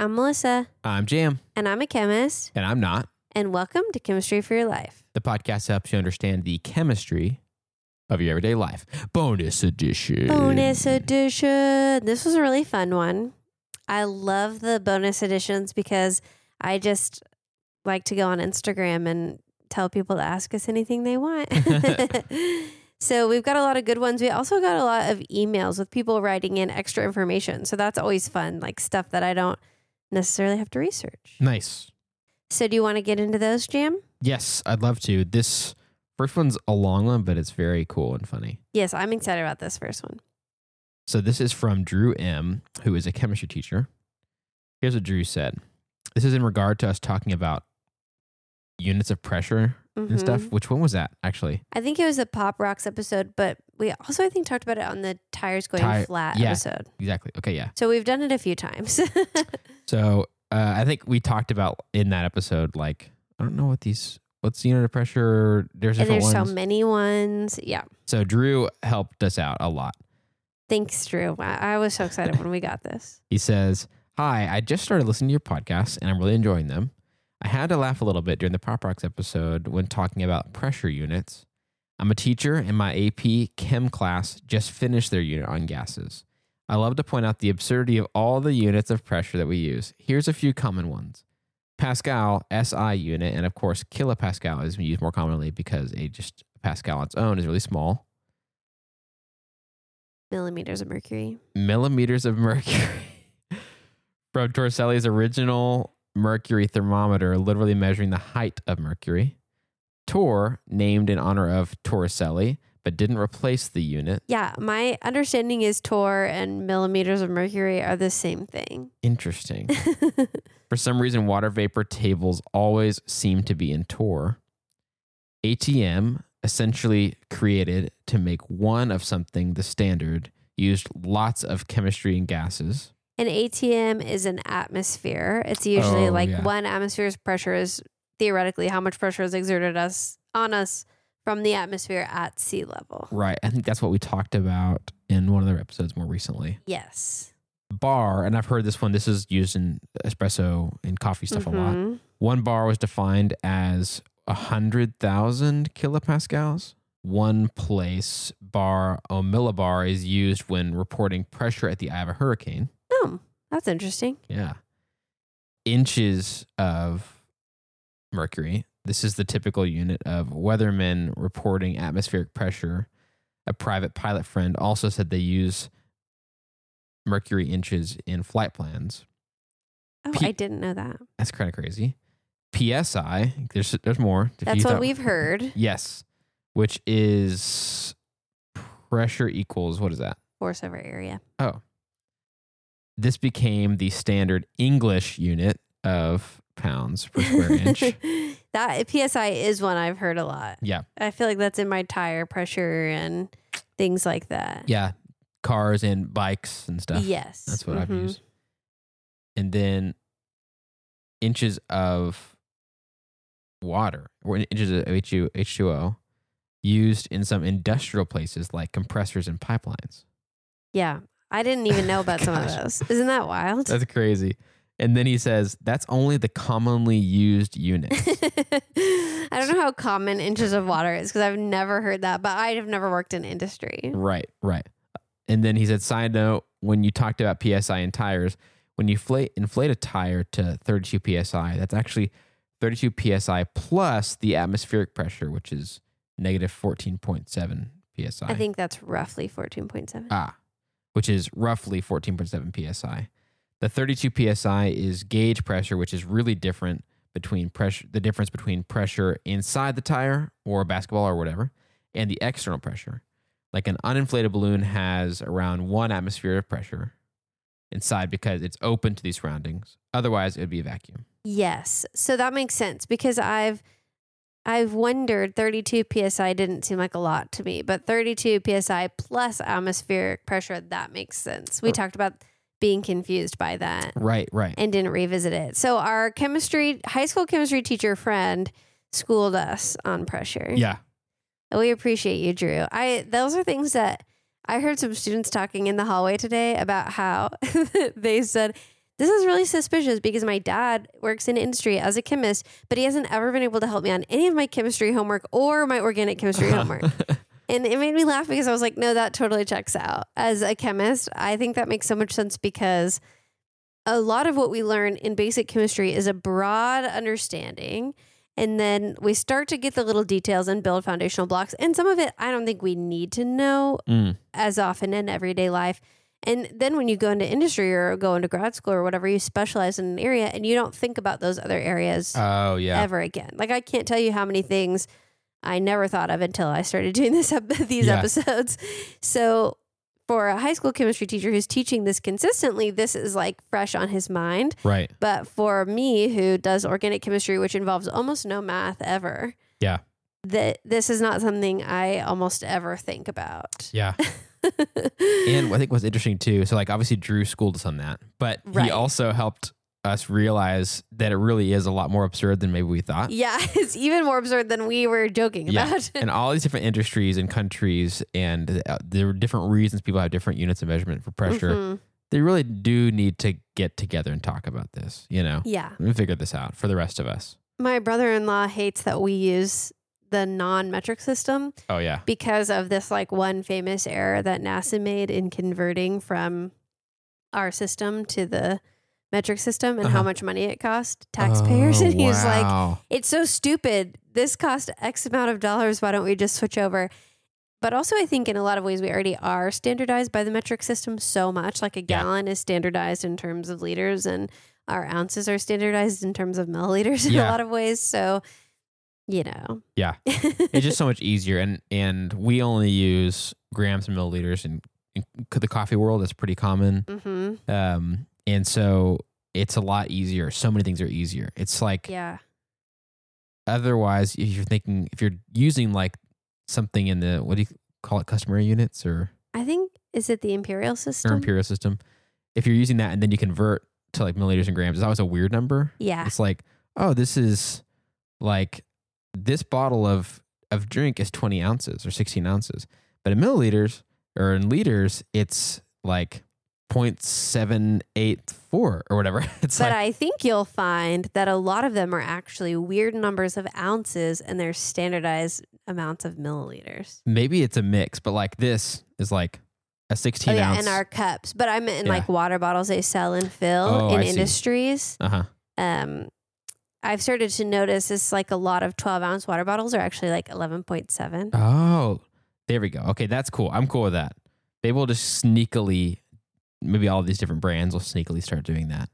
I'm Melissa, I'm Jam, and I'm a chemist, and I'm not. and welcome to Chemistry for Your Life. The podcast helps you understand the chemistry of your everyday life. Bonus edition. Bonus edition. This was a really fun one. I love the bonus editions because I just like to go on Instagram and tell people to ask us anything they want. so we've got a lot of good ones. We also got a lot of emails with people writing in extra information. So that's always fun, like stuff that I don't necessarily have to research. Nice. So do you want to get into those, Jam? Yes, I'd love to. This first one's a long one, but it's very cool and funny. Yes, I'm excited about this first one. So this is from Drew M, who is a chemistry teacher. Here's what Drew said. This is in regard to us talking about units of pressure and mm-hmm. stuff. Which one was that actually? I think it was a Pop Rocks episode, but we also I think talked about it on the tires going Tire- flat yeah. episode. Exactly. Okay, yeah. So we've done it a few times. So uh, I think we talked about in that episode, like I don't know what these what's the unit of pressure. There's and different there's ones. so many ones. Yeah. So Drew helped us out a lot. Thanks, Drew. I, I was so excited when we got this. He says, Hi, I just started listening to your podcasts and I'm really enjoying them. I had to laugh a little bit during the Pop Rocks episode when talking about pressure units. I'm a teacher and my AP Chem class just finished their unit on gases. I love to point out the absurdity of all the units of pressure that we use. Here's a few common ones. Pascal, SI unit, and of course, kilopascal is used more commonly because a just Pascal on its own is really small. Millimeters of mercury. millimeters of mercury from Torricelli's original mercury thermometer, literally measuring the height of mercury. Torr, named in honor of Torricelli, but didn't replace the unit. Yeah, my understanding is Torr and millimeters of mercury are the same thing. Interesting. For some reason, water vapor tables always seem to be in Torr. ATM, essentially created to make one of something the standard, used lots of chemistry and gases. An ATM is an atmosphere. It's usually Oh, like yeah. one atmosphere's pressure is theoretically how much pressure is exerted us on us from the atmosphere at sea level. Right. I think that's what we talked about in one of their episodes more recently. Yes. bar, and I've heard this one, this is used in espresso and coffee stuff a lot. Mhm. One bar was defined as 100,000 kilopascals. One place bar, or millibar, is used when reporting pressure at the eye of a hurricane. Oh, that's interesting. Yeah. Inches of mercury. This is the typical unit of weathermen reporting atmospheric pressure. A private pilot friend also said they use mercury inches in flight plans. Oh, P- I didn't know that. That's kind of crazy. PSI, there's there's more. If That's what thought- we've heard. Yes, which is pressure equals what is that? Force over area. Oh, this became the standard English unit of pounds per square inch. that PSI is one I've heard a lot. Yeah, I feel like that's in my tire pressure and things like that. yeah, cars and bikes and stuff. Yes. That's what I've Mhm. used. And then inches of water or inches of H2, H2O used in some industrial places like compressors and pipelines. Yeah. I didn't even know about some of those. Isn't that wild? That's crazy. And then he says that's only the commonly used unit. I don't know how common inches of water is because I've never heard that, but I have never worked in industry. right, right. And then he said, side note, when you talked about PSI and tires, when you inflate, inflate a tire to 32 PSI, that's actually 32 PSI plus the atmospheric pressure, which is negative 14.7 PSI. I think that's roughly 14.7. Ah, which is roughly 14.7 psi. The 32 psi is gauge pressure, which is really different between pressure, the difference between pressure inside the tire or a basketball or whatever, and the external pressure. Like an uninflated balloon has around one atmosphere of pressure inside because it's open to these surroundings. Otherwise, it would be a vacuum. Yes. So that makes sense because I've I've wondered 32 psi didn't seem like a lot to me, but 32 psi plus atmospheric pressure that makes sense. We oh. talked about being confused by that Right, right. and didn't revisit it. So our chemistry high school chemistry teacher friend schooled us on pressure. yeah. We appreciate you, Drew. I those are things that I heard some students talking in the hallway today about how they said this is really suspicious because my dad works in industry as a chemist, but he hasn't ever been able to help me on any of my chemistry homework or my organic chemistry homework. And it made me laugh because I was like, no, that totally checks out. As a chemist, I think that makes so much sense because a lot of what we learn in basic chemistry is a broad understanding. And then we start to get the little details and build foundational blocks. And some of it, I don't think we need to know Mm. as often in everyday life. And then when you go into industry or go into grad school or whatever, you specialize in an area and you don't think about those other areas Oh yeah. ever again. Like I can't tell you how many things I never thought of until I started doing this ep- these Yeah. episodes. So for a high school chemistry teacher who's teaching this consistently, this is like fresh on his mind. Right. But for me who does organic chemistry, which involves almost no math ever, Yeah. that this is not something I almost ever think about. Yeah. And I think what's interesting too, so like obviously Drew schooled us on that, but Right. he also helped us realize that it really is a lot more absurd than maybe we thought. yeah, it's even more absurd than we were joking Yeah. about. and all these different industries and countries, and uh, there are different reasons people have different units of measurement for pressure. Mhm. They really do need to get together and talk about this, you know, Yeah. and figure this out for the rest of us. My brother in law hates that we use the non metric system Oh, yeah. because of this like one famous error that NASA made in converting from our system to the metric system and how Uh-huh. much money it cost taxpayers. Oh, and he was like, it's so stupid. This cost X amount of dollars. Why don't we just switch over? But also, I think in a lot of ways, we already are standardized by the metric system so much. Like a Yeah. gallon is standardized in terms of liters, and our ounces are standardized in terms of milliliters in Yeah. a lot of ways. So, you know. Yeah. it's just so much easier and and we only use grams and milliliters and in the coffee world that's pretty common Mm-hmm. um and so it's a lot easier so many things are easier it's like Yeah. otherwise if you're thinking if you're using like something in the what do you call it customary units or, I think, is it the imperial or system? imperial system if you're using that and then you convert to like milliliters and grams it's always a weird number yeah. it's like oh this is like this bottle of of drink is 20 ounces or 16 ounces but in milliliters or in liters it's like 0.784 or whatever it's But like I think you'll find that a lot of them are actually weird numbers of ounces and they're standardized amounts of milliliters. maybe it's a mix but like this is like a 16 Oh, yeah, ounce and our cups. But I meant in Yeah. like water bottles they sell and fill Oh, in I industries. uh-huh Um, I've started to notice this like a lot of 12 ounce water bottles are actually like 11.7. oh there we go okay that's cool i'm cool with that they will just sneakily maybe all of these different brands will sneakily start doing that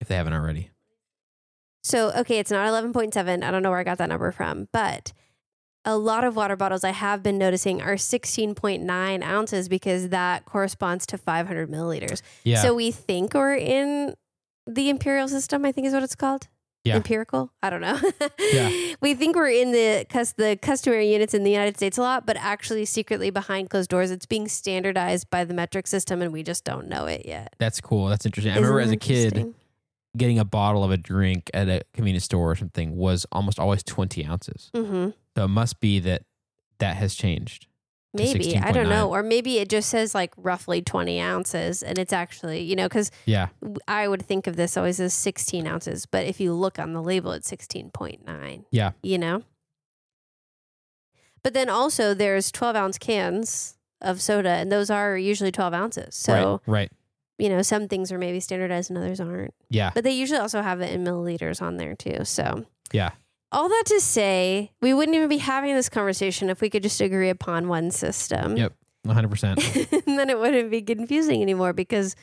if they haven't already So, okay, it's not 11.7. I don't know where I got that number from, but a lot of water bottles I have been noticing are 16.9 ounces because that corresponds to 500 milliliters. yeah So we think we're in the imperial system, I think is what it's called. Yeah. Empirical? I don't know. Yeah. We think we're in the cus- the customary units in the United States a lot, but actually secretly behind closed doors, it's being standardized by the metric system and we just don't know it yet. That's cool. That's interesting. I remember as a kid getting a bottle of a drink at a convenience store or something was almost always 20 ounces. hmm So it must be that that has changed. Maybe. I don't know. Or maybe it just says like roughly 20 ounces and it's actually, you know, because Yeah. I would think of this always as 16 ounces, but if you look on the label, it's 16.9. Yeah. You know? But then also there's 12 ounce cans of soda, and those are usually 12 ounces. So, right. Right. you know, some things are maybe standardized and others aren't. Yeah. But they usually also have it in milliliters on there too. So, Yeah. All that to say, we wouldn't even be having this conversation if we could just agree upon one system. Yep. 100%. and then it wouldn't be confusing anymore because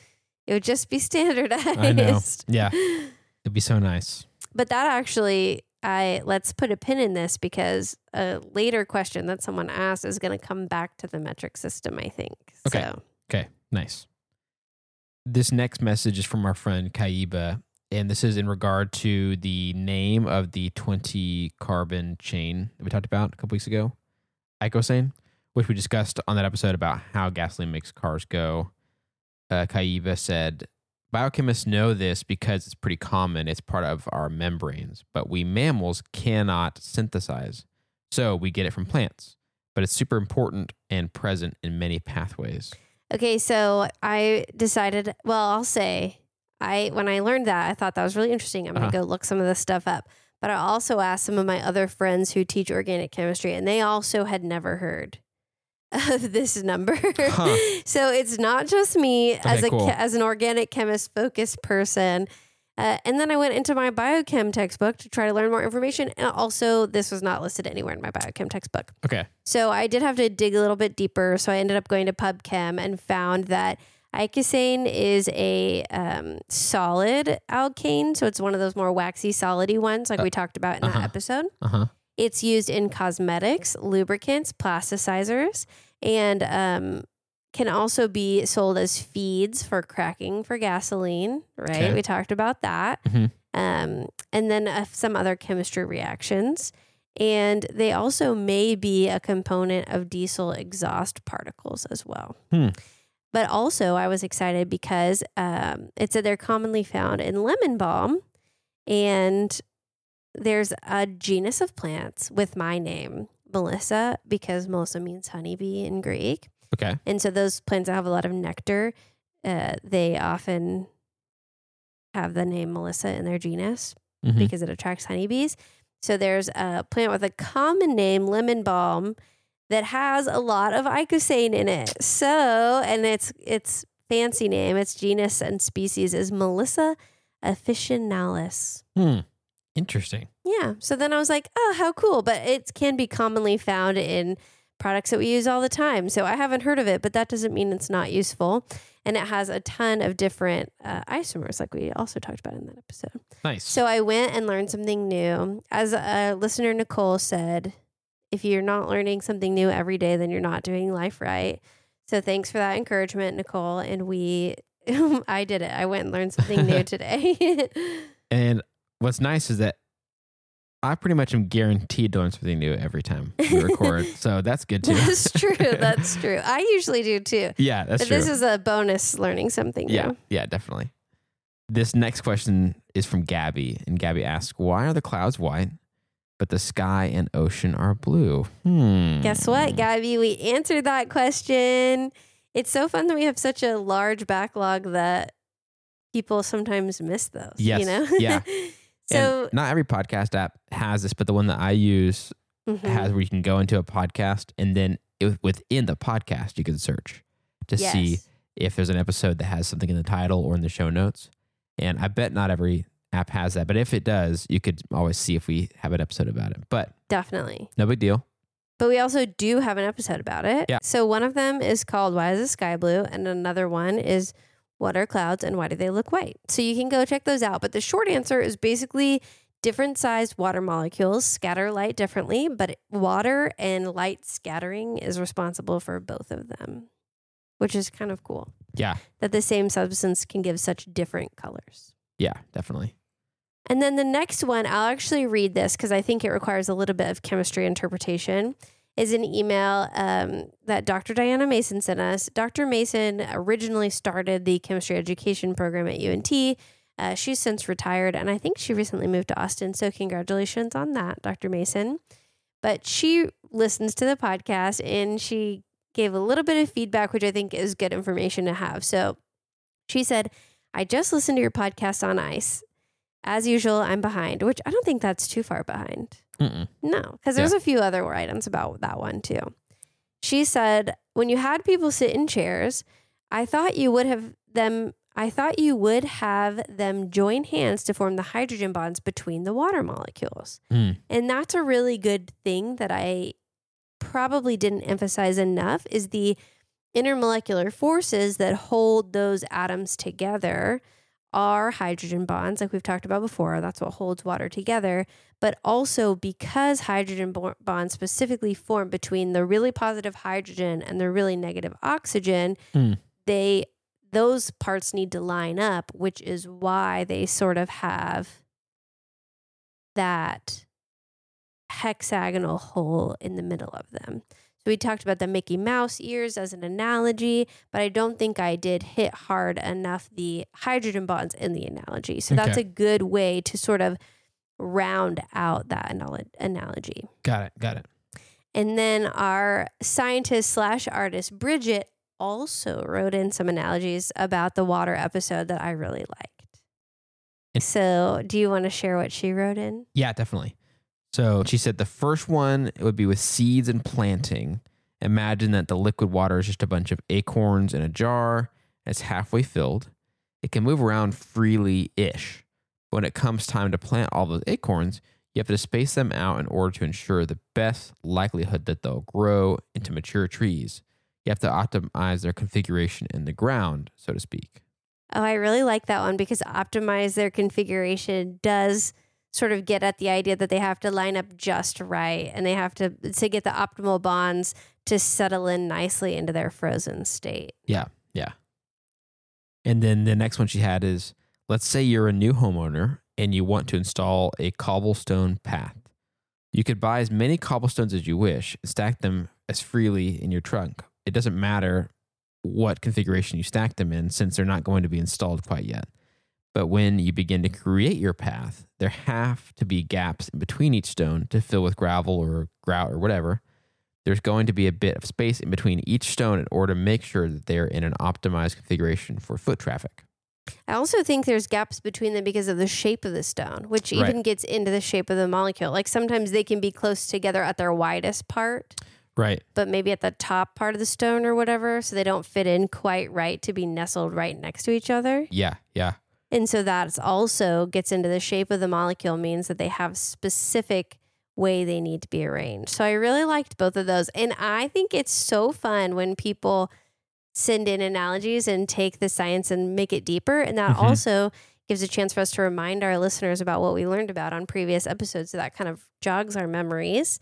it would just be standardized. I know. Yeah. It'd be so nice. But that actually, I let's put a pin in this because a later question that someone asked is going to come back to the metric system. I think. Okay. So, Okay. Nice. This next message is from our friend Kaiba, and this is in regard to the name of the 20 carbon chain that we talked about a couple weeks ago, Eicosane, which we discussed on that episode about how gasoline makes cars go. Uh, said, Biochemists know this because it's pretty common. It's part of our membranes, but we mammals cannot synthesize. So we get it from plants, but it's super important and present in many pathways. okay. So I decided. Well, I'll say I when I learned that, I thought that was really interesting. I'm Uh-huh. gonna go look some of this stuff up. But I also asked some of my other friends who teach organic chemistry, and they also had never heard of this number. Huh. so it's not just me as a cool. as an organic chemist focused person. Uh, and then I went into my biochem textbook to try to learn more information. And also, this was not listed anywhere in my biochem textbook. Okay. So I did have to dig a little bit deeper. So I ended up going to PubChem and found that eicosane is a um, solid alkane. So it's one of those more waxy, solidy ones, like we talked about in uh-huh. that episode. Uh huh. It's used in cosmetics, lubricants, plasticizers, and um, can also be sold as feeds for cracking for gasoline. Right? Okay. We talked about that. Mhm. Um, and then uh, some other chemistry reactions. And they also may be a component of diesel exhaust particles as well. Hmm. But also, I was excited because um, it said they're commonly found in lemon balm. And there's a genus of plants with my name, Melissa, because Melissa means honeybee in Greek. Okay. And so those plants that have a lot of nectar, uh, they often have the name Melissa in their genus Mhm. because it attracts honeybees. So there's a plant with a common name, lemon balm, that has a lot of eicosane in it. So, and its its fancy name, its genus and species is Melissa officinalis. Hmm. Interesting. Yeah. So then I was like, oh, how cool. But it can be commonly found in products that we use all the time. So I haven't heard of it, but that doesn't mean it's not useful. And it has a ton of different uh, isomers, like we also talked about in that episode. Nice. So I went and learned something new. As a listener, Nicole said, if you're not learning something new every day, then you're not doing life right. So thanks for that encouragement, Nicole. And we, I did it. I went and learned something new today. and what's nice is that I pretty much am guaranteed to learn something new every time we record. so that's good too. That's true. That's true. I usually do too. yeah, that's but true. this is a bonus learning something yeah, new. yeah, definitely. This next question is from Gabby, and Gabby asks, "Why are the clouds white, but the sky and ocean are blue?" Hmm. Guess what, Gabby? We answered that question. It's so fun that we have such a large backlog that people sometimes miss those. Yes. You know? Yeah. so And not every podcast app has this, but the one that I use mhm. has where you can go into a podcast, and then it, within the podcast you can search to see if there's an episode that has something in the title or in the show notes. And I bet not every app has that, but if it does, you could always see if we have an episode about it. But definitely. no big deal. But we also do have an episode about it. Yeah. So one of them is called Why is the Sky Blue? And another one is What are clouds and why do they look white? So you can go check those out. But the short answer is basically different sized water molecules scatter light differently, but water and light scattering is responsible for both of them, which is kind of cool Yeah, that the same substance can give such different colors. yeah, definitely. And then the next one, I'll actually read this because I think it requires a little bit of chemistry interpretation, is an email um, that Dr. Diana Mason sent us. Dr. Mason originally started the chemistry education program at UNT. Uh, she's since retired, and I think she recently moved to Austin. So, congratulations on that, Dr. Mason. But she listens to the podcast and she gave a little bit of feedback, which I think is good information to have. So, she said, I just listened to your podcast on ice. As usual, I'm behind, which I don't think that's too far behind. Mm-mm. No, because there's a few other items about that one too. She said, when you had people sit in chairs, I thought you would have them. I thought you would have them join hands to form the hydrogen bonds between the water molecules. Mm. And that's a really good thing that I probably didn't emphasize enough is the intermolecular forces that hold those atoms together are hydrogen bonds, like we've talked about before. That's what holds water together. But also because hydrogen bo- bonds specifically form between the really positive hydrogen and the really negative oxygen, Hmm. they those parts need to line up, which is why they sort of have that hexagonal hole in the middle of them. So we talked about the Mickey Mouse ears as an analogy, but I don't think I did hit hard enough the hydrogen bonds in the analogy. So that's Okay. a good way to sort of round out that analogy. Got it. Got it. And then our scientist slash artist, Bridget, also wrote in some analogies about the water episode that I really liked. And- So, do you want to share what she wrote in? Yeah, definitely. So she said the first one it would be with seeds and planting. Imagine that the liquid water is just a bunch of acorns in a jar. It's halfway filled. It can move around freely ish. When it comes time to plant all those acorns, you have to space them out in order to ensure the best likelihood that they'll grow into mature trees. You have to optimize their configuration in the ground, so to speak. Oh, I really like that one because optimize their configuration does sort of get at the idea that they have to line up just right and they have to to get the optimal bonds to settle in nicely into their frozen state. Yeah, yeah. And then the next one she had is let's say you're a new homeowner and you want to install a cobblestone path. You could buy as many cobblestones as you wish and stack them as freely in your trunk. It doesn't matter what configuration you stack them in since they're not going to be installed quite yet. But when you begin to create your path, there have to be gaps in between each stone to fill with gravel or grout or whatever there's going to be a bit of space in between each stone in order to make sure that they're in an optimized configuration for foot traffic. I also think there's gaps between them because of the shape of the stone, which Right. even gets into the shape of the molecule. Like sometimes they can be close together at their widest part, Right. but maybe at the top part of the stone or whatever, so they don't fit in quite right to be nestled right next to each other. Yeah. Yeah. And so that's also gets into the shape of the molecule means that they have specific way they need to be arranged. So I really liked both of those. And I think it's so fun when people send in analogies and take the science and make it deeper. And that Mhm. also gives a chance for us to remind our listeners about what we learned about on previous episodes. So that kind of jogs our memories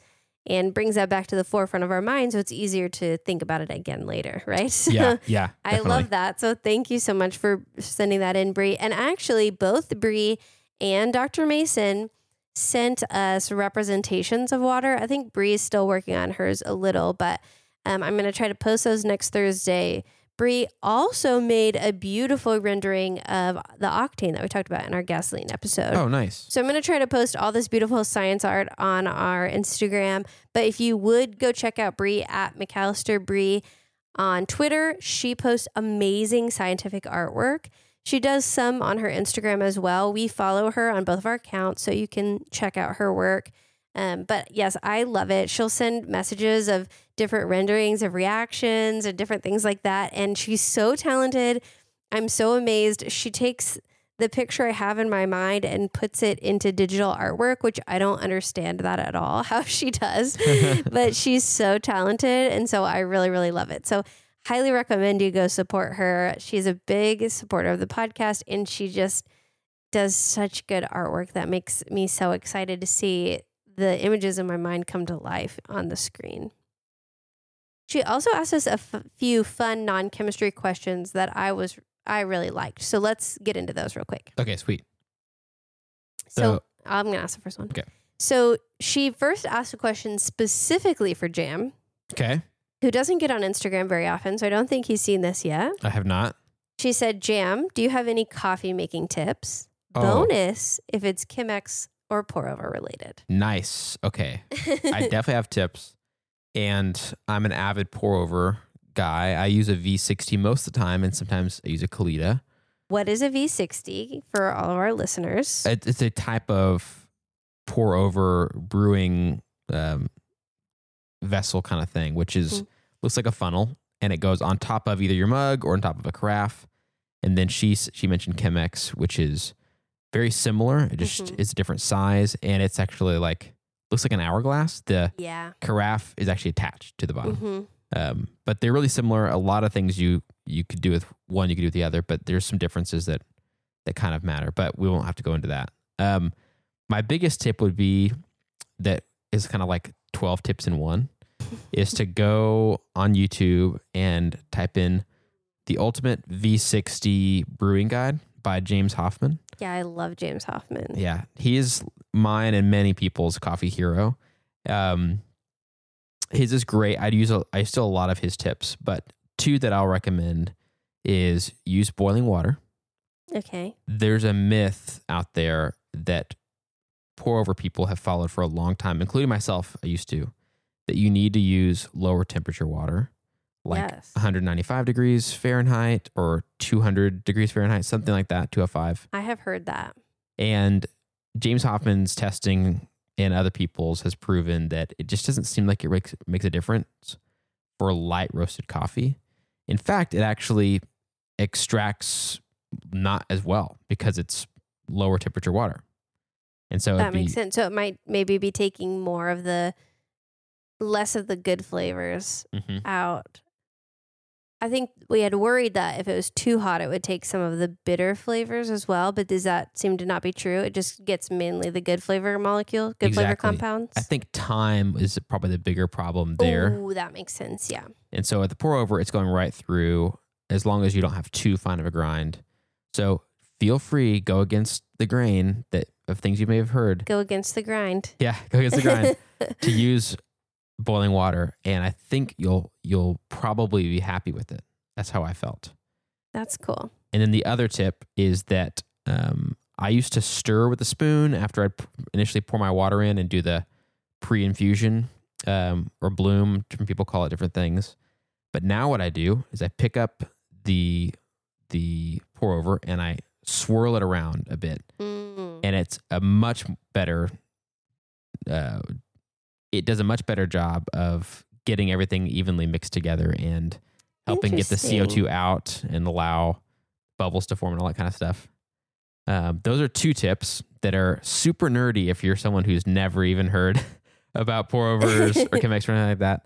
and brings that back to the forefront of our mind So it's easier to think about it again later, right? Yeah. Yeah. I love that. So thank you so much for sending that in, Bri. And actually, both Bri and Dr. Mason sent us representations of water. I think Bri is still working on hers a little, but um, I'm going to try to post those next Thursday. Bri also made a beautiful rendering of the octane that we talked about in our gasoline episode. Oh, nice. So I'm going to try to post all this beautiful science art on our Instagram. But if you would go check out Bri at McAllister Bri on Twitter, she posts amazing scientific artwork. She does some on her Instagram as well. We follow her on both of our accounts, so you can check out her work. Um, but yes, I love it. She'll send messages of different renderings of reactions and different things like that. And she's so talented. I'm so amazed. She takes the picture I have in my mind and puts it into digital artwork, which I don't understand that at all, how she does. but she's so talented. And so I really, really love it. So highly recommend you go support her. She's a big supporter of the podcast and she just does such good artwork that makes me so excited to see the images in my mind come to life on the screen. She also asked us a f- few fun non-chemistry questions that I was I really liked. So let's get into those real quick. Okay. Sweet. So, So- I'm going to ask the first one. Okay. So she first asked a question specifically for Jam, Okay. who doesn't get on Instagram very often. So I don't think he's seen this yet. I have not. She said, Jam, do you have any coffee making tips? Oh. Bonus if it's Chemex or pour over related. Nice. Okay. I definitely have tips. And I'm an avid pour over guy. I use a V60 most of the time, and sometimes I use a Kalita. what is a V60 for all of our listeners? It- It's a type of pour over brewing um, vessel kind of thing, which is Mhm. looks like a funnel, and it goes on top of either your mug or on top of a carafe. And then she she mentioned Chemex, which is very similar. It just Mhm. it's a different size, and it's actually like looks like an hourglass. The yeah. carafe is actually attached to the bottom. hmm Um, but they're really similar. A lot of things you you could do with one, you could do with the other, but there's some differences that that kind of matter. But we won't have to go into that. Um, my biggest tip would be that is kind of like 12 tips in one is to go on YouTube and type in the ultimate V60 brewing guide by James Hoffmann. Yeah, I love James Hoffmann. Yeah, he is mine and many people's coffee hero. Um, his is great. I'd use a, I still a lot of his tips, but two that I'll recommend is use boiling water. Okay. There's a myth out there that pour over people have followed for a long time, including myself. I used to that you need to use lower temperature water, like yes. 195 degrees Fahrenheit or 200 degrees Fahrenheit, something like that, 205. I have heard that. And James Hoffmann's testing and other people's has proven that it just doesn't seem like it makes, makes a difference for light roasted coffee. In fact, it actually extracts not as well because it's lower temperature water. And so that be, makes sense. So it might maybe be taking more of the less of the good flavors Mhm. out. I think we had worried that if it was too hot, it would take some of the bitter flavors as well. But does that seem to not be true? It just gets mainly the good flavor molecule, good flavor compounds. I think time is probably the bigger problem there. Ooh, that makes sense. Yeah. And so at the pour over, it's going right through as long as you don't have too fine of a grind. So feel free, go against the grain that of things you may have heard. Go against the grind. Yeah, go against the grind to use boiling water. And I think you'll you'll probably be happy with it. That's how I felt. That's cool. And then the other tip is that um, I used to stir with a spoon after I'd initially pour my water in and do the pre-infusion um, or bloom. Different people call it different things. But now what I do is I pick up the the pour over and I swirl it around a bit, Mm. and it's a much better. Uh, it does a much better job of getting everything evenly mixed together and helping get the CO2 out and allow bubbles to form and all that kind of stuff. Um, those are two tips that are super nerdy if you're someone who's never even heard about pour overs or Chemex or anything like that.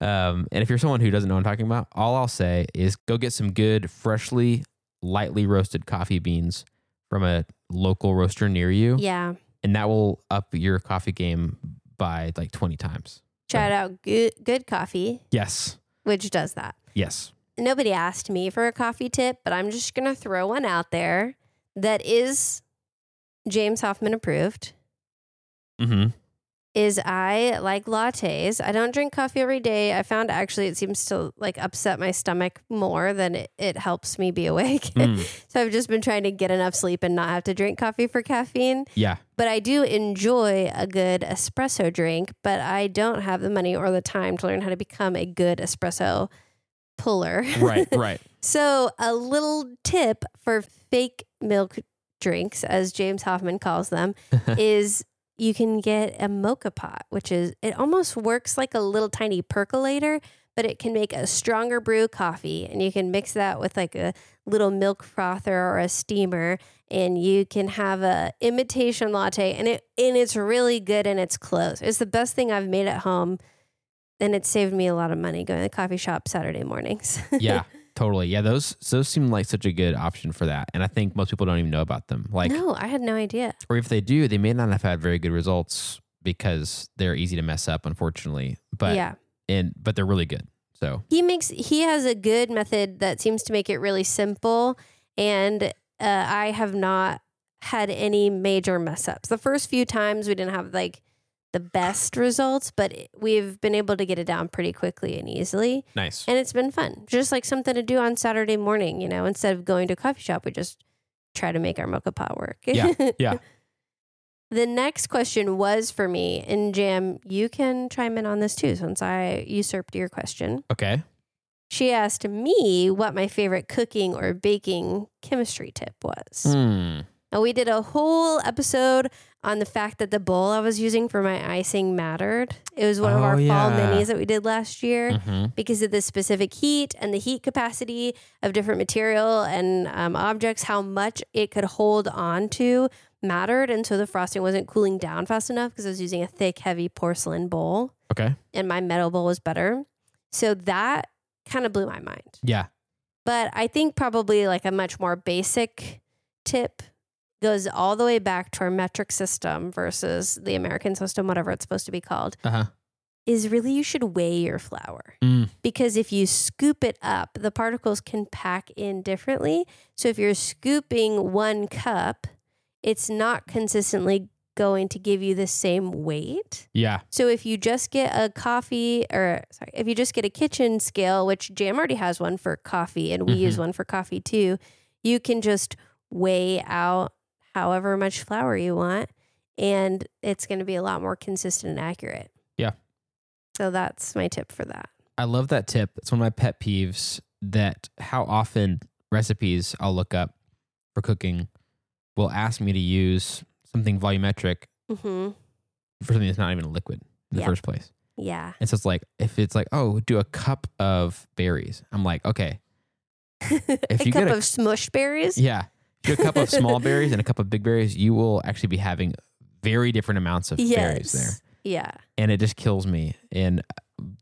Um, and if you're someone who doesn't know what I'm talking about, all I'll say is go get some good, freshly, lightly roasted coffee beans from a local roaster near you, Yeah. and that will up your coffee game by like 20 times. Shout out good, good coffee, Yes. which does that. Yes. Nobody asked me for a coffee tip, but I'm just going to throw one out there that is James Hoffmann approved. Mm-hmm. Is I like lattes. I don't drink coffee every day. I found actually it seems to like upset my stomach more than it, it helps me be awake. Mm. so I've just been trying to get enough sleep and not have to drink coffee for caffeine. Yeah. But I do enjoy a good espresso drink, but I don't have the money or the time to learn how to become a good espresso puller. Right. Right. so, a little tip for fake milk drinks, as James Hoffmann calls them, is you can get a moka pot, which is, it almost works like a little tiny percolator, but it can make a stronger brew coffee. And you can mix that with like a little milk frother or a steamer, and you can have a imitation latte. And it and it's really good and it's close. It's the best thing I've made at home. And it saved me a lot of money going to the coffee shop Saturday mornings. yeah. Totally. Yeah. Those those seem like such a good option for that, and I think most people don't even know about them. Like, no, I had no idea. or if they do, they may not have had very good results because they're easy to mess up, unfortunately. But yeah. and but they're really good. So He makes he has a good method that seems to make it really simple and uh, I have not had any major mess ups. The first few times we didn't have like the best results, but we've been able to get it down pretty quickly and easily. nice. And it's been fun. Just like something to do on Saturday morning, you know, instead of going to a coffee shop, we just try to make our moka pot work. Yeah, yeah. The next question was for me, and Jam, you can chime in on this too, since I usurped your question. Okay. She asked me what my favorite cooking or baking chemistry tip was. Hmm. And we did a whole episode on the fact that the bowl I was using for my icing mattered. It was one of Oh, our fall minis that we did last year Mhm. because of the specific heat and the heat capacity of different material and um, objects, how much it could hold on to mattered. And so the frosting wasn't cooling down fast enough because I was using a thick, heavy porcelain bowl Okay. and my metal bowl was better. So that kind of blew my mind. Yeah. But I think probably like a much more basic tip goes all the way back to our metric system versus the American system, whatever it's supposed to be called, Uh huh. is really you should weigh your flour. Mm. Because if you scoop it up, the particles can pack in differently. So if you're scooping one cup, it's not consistently going to give you the same weight. Yeah. So if you just get a coffee or sorry, if you just get a kitchen scale, which Jam already has one for coffee and we use one for coffee too, you can just weigh out however much flour you want and it's going to be a lot more consistent and accurate. Yeah. So that's my tip for that. I love that tip. It's one of my pet peeves that how often recipes I'll look up for cooking will ask me to use something volumetric hmm for something that's not even a liquid in the Yeah. first place. Yeah. And so it's like if it's like, oh, do a cup of berries. I'm like, okay, a you cup get a- of smush berries. yeah. A cup of small berries and a cup of big berries, you will actually be having very different amounts of berries there. Yeah. And it just kills me. And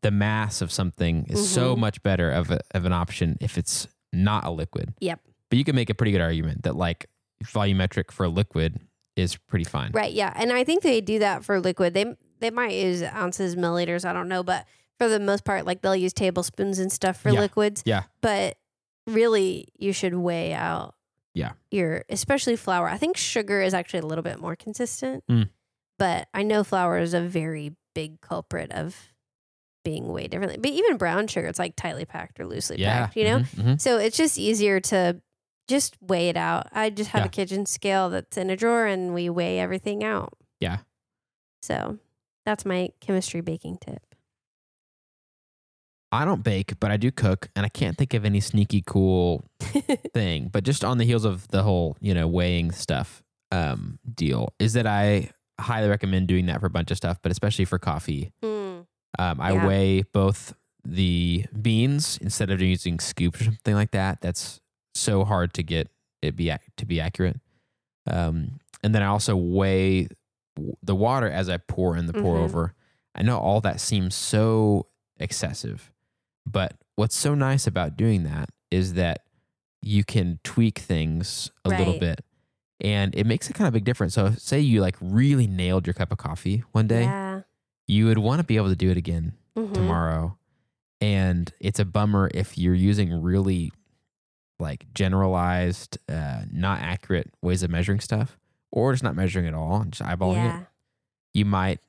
the mass of something is so Mhm. much better of, a, of an option if it's not a liquid. Yep. But you can make a pretty good argument that like volumetric for a liquid is pretty fine. Right. Yeah. And I think they do that for liquid. They they might use ounces, milliliters. I don't know, but for the most part, like they'll use tablespoons and stuff for Yeah. liquids. Yeah. But really, you should weigh out. Yeah. Your especially flour. I think sugar is actually a little bit more consistent. Mm. But I know flour is a very big culprit of being way differently. But even brown sugar, it's like tightly packed or loosely Yeah. packed. You know. Mhm, mhm. So it's just easier to just weigh it out. I just have Yeah. a kitchen scale that's in a drawer and we weigh everything out. Yeah. So that's my chemistry baking tip. I don't bake, but I do cook, and I can't think of any sneaky cool thing. But just on the heels of the whole, you know, weighing stuff um, deal, is that I highly recommend doing that for a bunch of stuff, but especially for coffee. Mm, Um, I Yeah. weigh both the beans instead of using scoops or something like that. That's so hard to get it be to be accurate. Um, and then I also weigh the water as I pour in the pour Mhm. over. I know all that seems so excessive, but what's so nice about doing that is that you can tweak things a little bit and it makes a kind of big difference. So say you like really nailed your cup of coffee one day, yeah. you would want to be able to do it again Mhm. tomorrow. And it's a bummer if you're using really like generalized, uh, not accurate ways of measuring stuff, or just not measuring at all, and just eyeballing Yeah. it. You might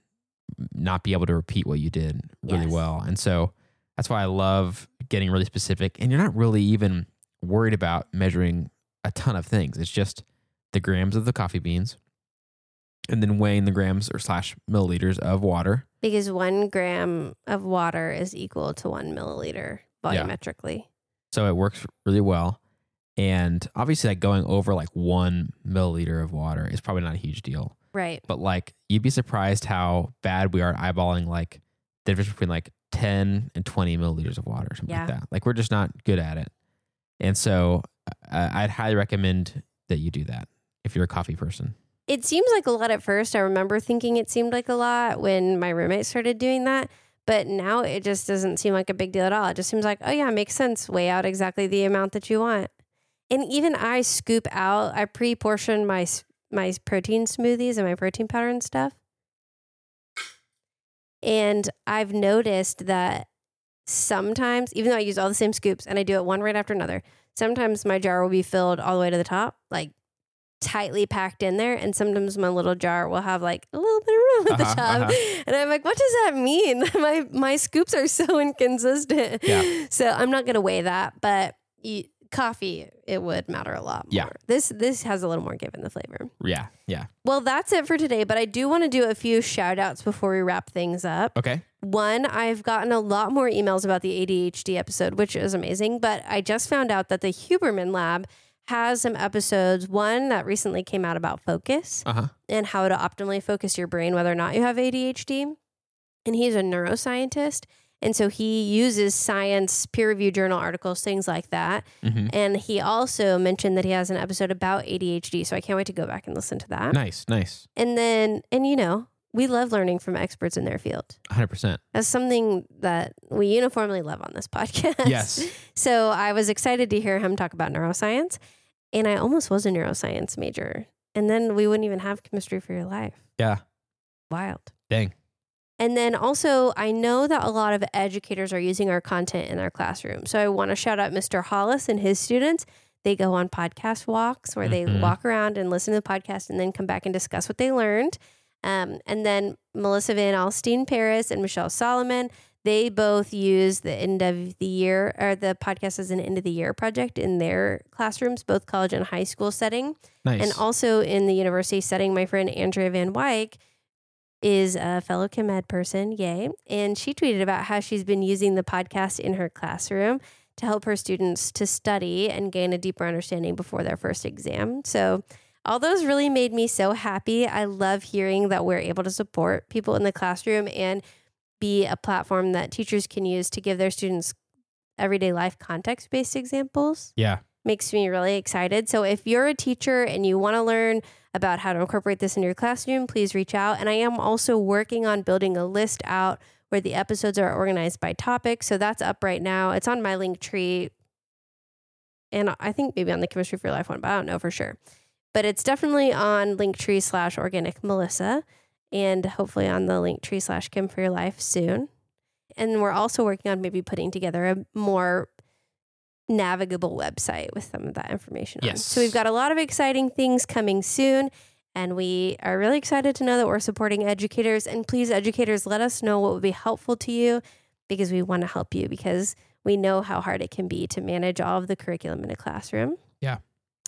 not be able to repeat what you did really Yes. well. And so that's why I love getting really specific. And you're not really even worried about measuring a ton of things. It's just the grams of the coffee beans and then weighing the grams or slash milliliters of water. Because one gram of water is equal to one milliliter Yeah. volumetrically. So it works really well. And obviously, like going over like one milliliter of water is probably not a huge deal. Right. But like, you'd be surprised how bad we are eyeballing like the difference between like 10 and 20 milliliters of water, or something like that. Like, we're just not good at it. And so uh, I'd highly recommend that you do that if you're a coffee person. It seems like a lot at first. I remember thinking it seemed like a lot when my roommate started doing that. But now it just doesn't seem like a big deal at all. It just seems like, oh, yeah, it makes sense. Weigh out exactly the amount that you want. And even I scoop out, I pre portion my, my protein smoothies and my protein powder and stuff. And I've noticed that sometimes, even though I use all the same scoops and I do it one right after another, sometimes my jar will be filled all the way to the top, like tightly packed in there. And sometimes my little jar will have like a little bit of room at the Uh-huh, top. uh-huh. And I'm like, what does that mean? my my scoops are so inconsistent. Yeah. So I'm not gonna weigh that, but you, coffee it would matter a lot more. Yeah. This this has a little more give in the flavor. Yeah. Yeah. Well, that's it for today, but I do want to do a few shout outs before we wrap things up. Okay. One, I've gotten a lot more emails about the ADHD episode, which is amazing. But I just found out that the Huberman Lab has some episodes. One that recently came out about focus Uh huh. and how to optimally focus your brain, whether or not you have ADHD. And he's a neuroscientist. And so he uses science, peer reviewed journal articles, things like that. hmm And he also mentioned that he has an episode about ADHD. So I can't wait to go back and listen to that. Nice. Nice. And then, and you know, we love learning from experts in their field. 100%. That's something that we uniformly love on this podcast. Yes. So I was excited to hear him talk about neuroscience. And I almost was a neuroscience major. And then we wouldn't even have chemistry for your life. Yeah. Wild. Dang. And then also, I know that a lot of educators are using our content in their classroom. So I want to shout out Mr. Hollis and his students. They go on podcast walks where they Mhm. walk around and listen to the podcast and then come back and discuss what they learned. Um, and then Melissa Van Alstine Paris and Michelle Solomon, they both use the end of the year or the podcast as an end of the year project in their classrooms, both college and high school setting. Nice. And also in the university setting, my friend Andrea Van Wyk is a fellow chem ed person, yay. And she tweeted about how she's been using the podcast in her classroom to help her students to study and gain a deeper understanding before their first exam. So all those really made me so happy. I love hearing that we're able to support people in the classroom and be a platform that teachers can use to give their students everyday life context based examples. Yeah. Makes me really excited. So if you're a teacher and you want to learn about how to incorporate this in your classroom, please reach out. And I am also working on building a list out where the episodes are organized by topic. So that's up right now. It's on my Linktree. And I think maybe on the Chemistry for Your Life one, but I don't know for sure. But it's definitely on Linktree slash organic Melissa and hopefully on the Linktree slash Chem for Your Life soon. And we're also working on maybe putting together a more navigable website with some of that information. on. Yes. So we've got a lot of exciting things coming soon. And we are really excited to know that we're supporting educators. And please, educators, let us know what would be helpful to you because we want to help you because we know how hard it can be to manage all of the curriculum in a classroom. Yeah.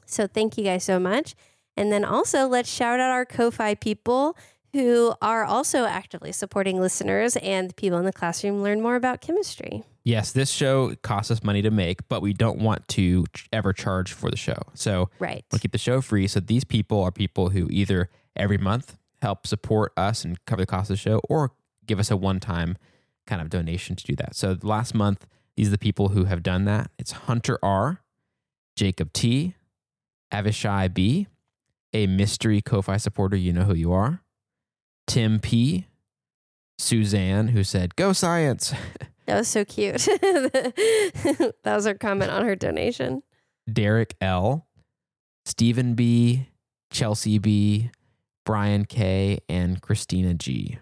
So thank you guys so much. And then also, let's shout out our Ko-Fi people who are also actively supporting listeners and people in the classroom learn more about chemistry. Yes, this show costs us money to make, but we don't want to ch- ever charge for the show. So Right. we'll keep the show free. So these people are people who either every month help support us and cover the cost of the show or give us a one time kind of donation to do that. So last month, these are the people who have done that. It's Hunter R, Jacob T, Avishai B, a mystery Ko-Fi supporter, you know who you are, Tim P, Suzanne, who said, Go science. That was so cute. that was her comment on her donation. Derek L, Steven B, Chelsea B, Brian K, and Kristina G.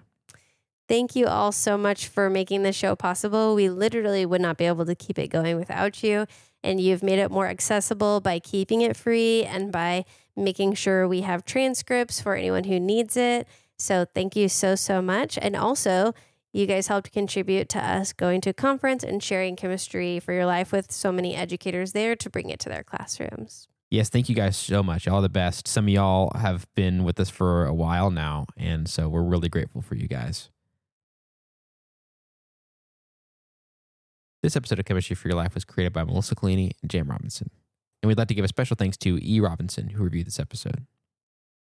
Thank you all so much for making the show possible. We literally would not be able to keep it going without you. And you've made it more accessible by keeping it free and by making sure we have transcripts for anyone who needs it. So thank you so, so much. And also, you guys helped contribute to us going to a conference and sharing chemistry for your life with so many educators there to bring it to their classrooms. Yes, thank you guys so much. All the best. Some of y'all have been with us for a while now, and so we're really grateful for you guys. This episode of Chemistry for Your Life was created by Melissa Collini and Jam Robinson. And we'd like to give a special thanks to E. Robinson, who reviewed this episode.